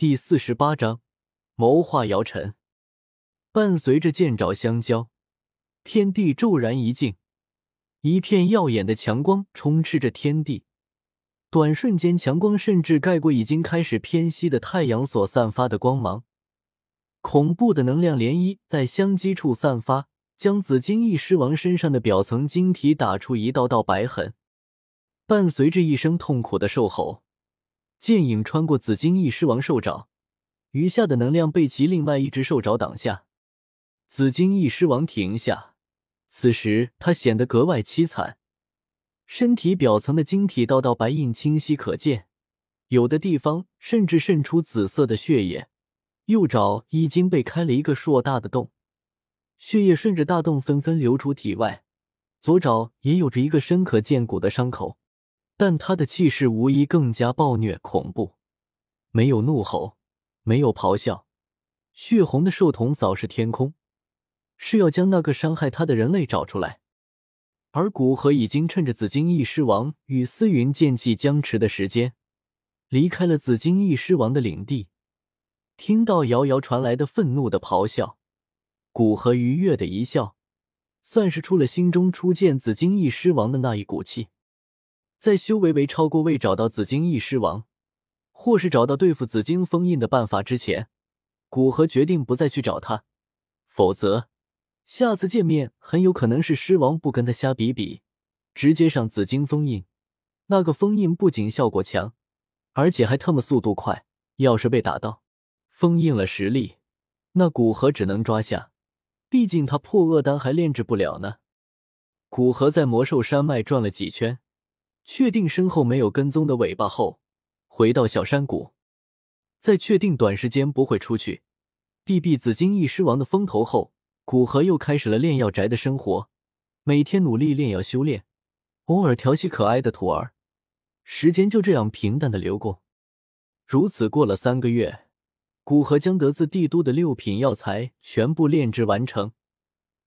第四十八章谋划姚晨。伴随着剑爪相交，天地骤然一静，一片耀眼的强光充斥着天地。短瞬间，强光甚至盖过已经开始偏西的太阳所散发的光芒。恐怖的能量涟漪在相击处散发，将紫金翼狮王身上的表层晶体打出一道道白痕。伴随着一声痛苦的兽吼。剑影穿过紫金翼狮王兽爪，余下的能量被其另外一只兽爪挡下。紫金翼狮王停下，此时他显得格外凄惨，身体表层的晶体道道白印清晰可见，有的地方甚至渗出紫色的血液。右爪已经被开了一个硕大的洞，血液顺着大洞纷纷流出体外。左爪也有着一个深可见骨的伤口。但他的气势无疑更加暴虐恐怖，没有怒吼，没有咆哮，血红的兽瞳扫视天空，是要将那个伤害他的人类找出来。而古河已经趁着紫金翼狮王与思云剑气僵持的时间，离开了紫金翼狮王的领地。听到遥遥传来的愤怒的咆哮，古河愉悦的一笑，算是出了心中初见紫金翼狮王的那一股气。在修为为超过未找到紫金翼狮王，或是找到对付紫金封印的办法之前，古河决定不再去找他。否则，下次见面很有可能是狮王不跟他瞎比比，直接上紫金封印。那个封印不仅效果强，而且还特么速度快。要是被打到，封印了实力，那古河只能抓下。毕竟他破厄丹还炼制不了呢。古河在魔兽山脉转了几圈。确定身后没有跟踪的尾巴后，回到小山谷。在确定短时间不会出去，避避紫金翼狮王的风头后，古河又开始了炼药宅的生活。每天努力炼药修炼，偶尔调戏可爱的徒儿，时间就这样平淡的流过。如此过了三个月，古河将得自帝都的六品药材全部炼制完成。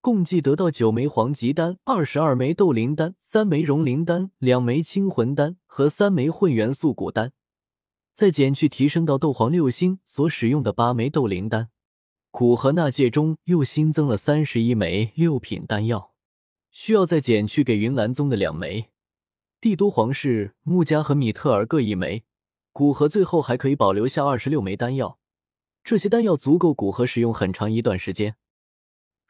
共计得到九枚黄级丹、二十二枚斗灵丹、三枚融灵丹、两枚清魂丹和三枚混元素骨丹，再减去提升到斗皇六星所使用的八枚斗灵丹，古河那界中又新增了三十一枚六品丹药，需要再减去给云岚宗的两枚，帝都皇室穆家和米特尔各一枚，古河最后还可以保留下二十六枚丹药，这些丹药足够古河使用很长一段时间。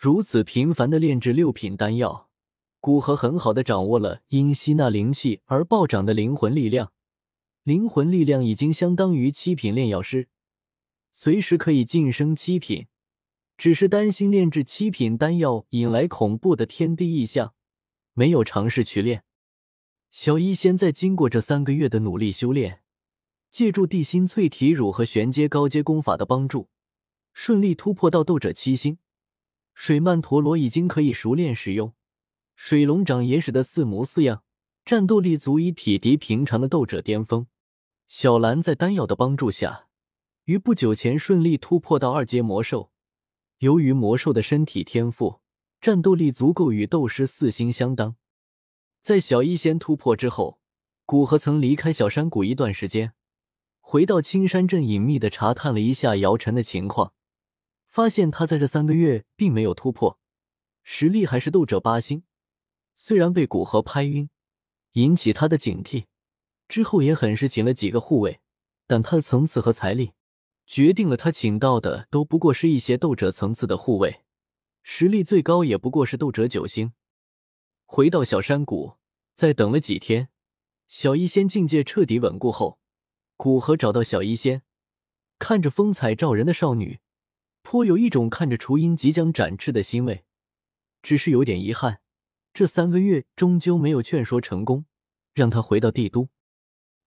如此频繁的炼制六品丹药，古河很好的掌握了因吸纳灵气而暴涨的灵魂力量。灵魂力量已经相当于七品炼药师，随时可以晋升七品。只是担心炼制七品丹药引来恐怖的天地异象，没有尝试去炼。小医仙在经过这三个月的努力修炼，借助地心淬体乳和玄阶高阶功法的帮助，顺利突破到斗者七星。水曼陀罗已经可以熟练使用，水龙掌也使得似模似样，战斗力足以匹敌平常的斗者巅峰。小兰在丹药的帮助下，于不久前顺利突破到二阶魔兽。由于魔兽的身体天赋，战斗力足够与斗师四星相当。在小医仙突破之后，古河曾离开小山谷一段时间，回到青山镇隐秘的查探了一下姚晨的情况。发现他在这三个月并没有突破，实力还是斗者八星。虽然被古河拍晕，引起他的警惕，之后也很是请了几个护卫，但他的层次和财力，决定了他请到的都不过是一些斗者层次的护卫，实力最高也不过是斗者九星。回到小山谷，再等了几天，小医仙境界彻底稳固后，古河找到小医仙，看着风采照人的少女。颇有一种看着雏鹰即将展翅的欣慰，只是有点遗憾，这三个月终究没有劝说成功，让他回到帝都。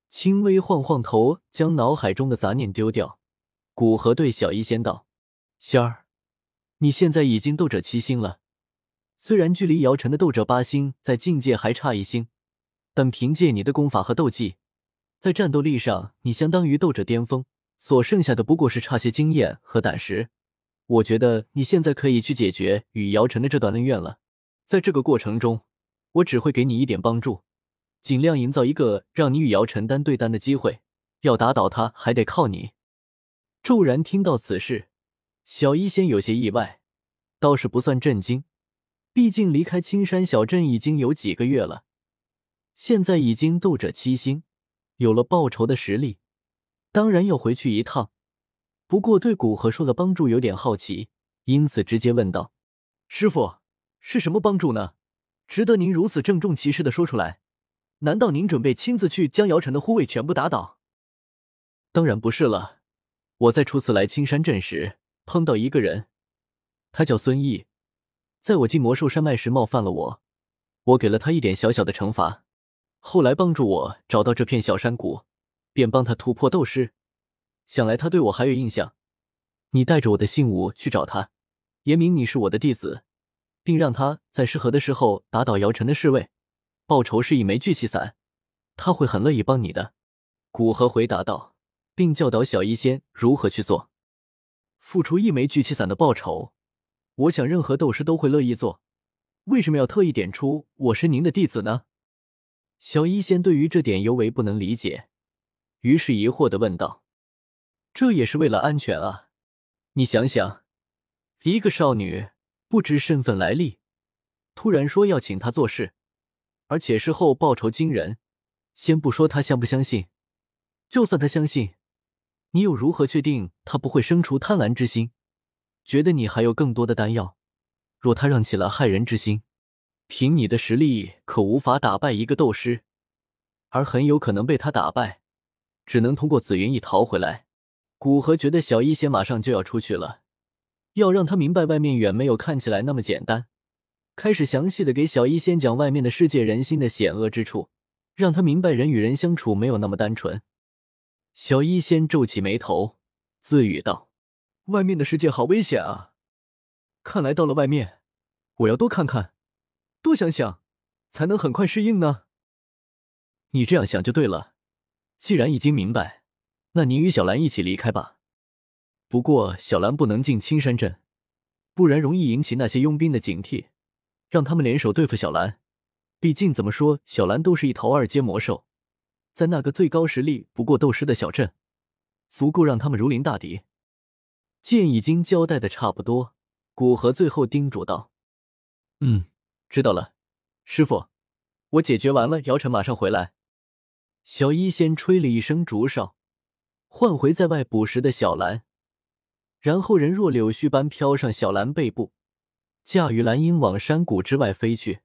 轻微晃晃头，将脑海中的杂念丢掉。古河对小医仙道：“仙儿，你现在已经斗者七星了，虽然距离姚晨的斗者八星在境界还差一星，但凭借你的功法和斗技，在战斗力上你相当于斗者巅峰，所剩下的不过是差些经验和胆识。”我觉得你现在可以去解决与姚晨的这段恩怨了。在这个过程中，我只会给你一点帮助，尽量营造一个让你与姚晨单对单的机会。要打倒他，还得靠你。骤然听到此事，小医仙有些意外，倒是不算震惊。毕竟离开青山小镇已经有几个月了，现在已经斗者七星，有了报仇的实力，当然要回去一趟。不过对古河说的帮助有点好奇，因此直接问道：“师傅，是什么帮助呢？值得您如此郑重其事的说出来？难道您准备亲自去将姚晨的护卫全部打倒？”“当然不是了，我在初次来青山镇时碰到一个人，他叫孙毅。”在我进魔兽山脉时冒犯了我，我给了他一点小小的惩罚。后来帮助我找到这片小山谷，便帮他突破斗师。想来他对我还有印象。你带着我的信物去找他，言明你是我的弟子，并让他在适合的时候打倒姚晨的侍卫。报酬是一枚聚气伞，他会很乐意帮你的。古河回答道，并教导小医仙如何去做。付出一枚聚气伞的报酬。我想，任何斗师都会乐意做，为什么要特意点出我是您的弟子呢？小医仙对于这点尤为不能理解，于是疑惑的问道：“这也是为了安全啊！你想想，一个少女不知身份来历，突然说要请她做事，而且事后报酬惊人，先不说她相不相信，就算她相信，你又如何确定她不会生出贪婪之心？”觉得你还有更多的丹药，若他让起了害人之心，凭你的实力可无法打败一个斗师，而很有可能被他打败，只能通过紫云翼逃回来。古河觉得小医仙马上就要出去了，要让他明白外面远没有看起来那么简单，开始详细的给小医仙讲外面的世界人心的险恶之处，让他明白人与人相处没有那么单纯。小医仙皱起眉头，自语道。外面的世界好危险啊！看来到了外面，我要多看看，多想想，才能很快适应呢。你这样想就对了。既然已经明白，那您与小兰一起离开吧。不过小兰不能进青山镇，不然容易引起那些佣兵的警惕，让他们联手对付小兰。毕竟怎么说，小兰都是一头二阶魔兽，在那个最高实力不过斗师的小镇，足够让他们如临大敌。见已经交代的差不多，古河最后叮嘱道：“嗯，知道了，师傅，我解决完了，姚晨马上回来。”小医仙吹了一声竹哨，换回在外捕食的小蓝，然后人若柳絮般飘上小蓝背部，驾驭蓝鹰往山谷之外飞去。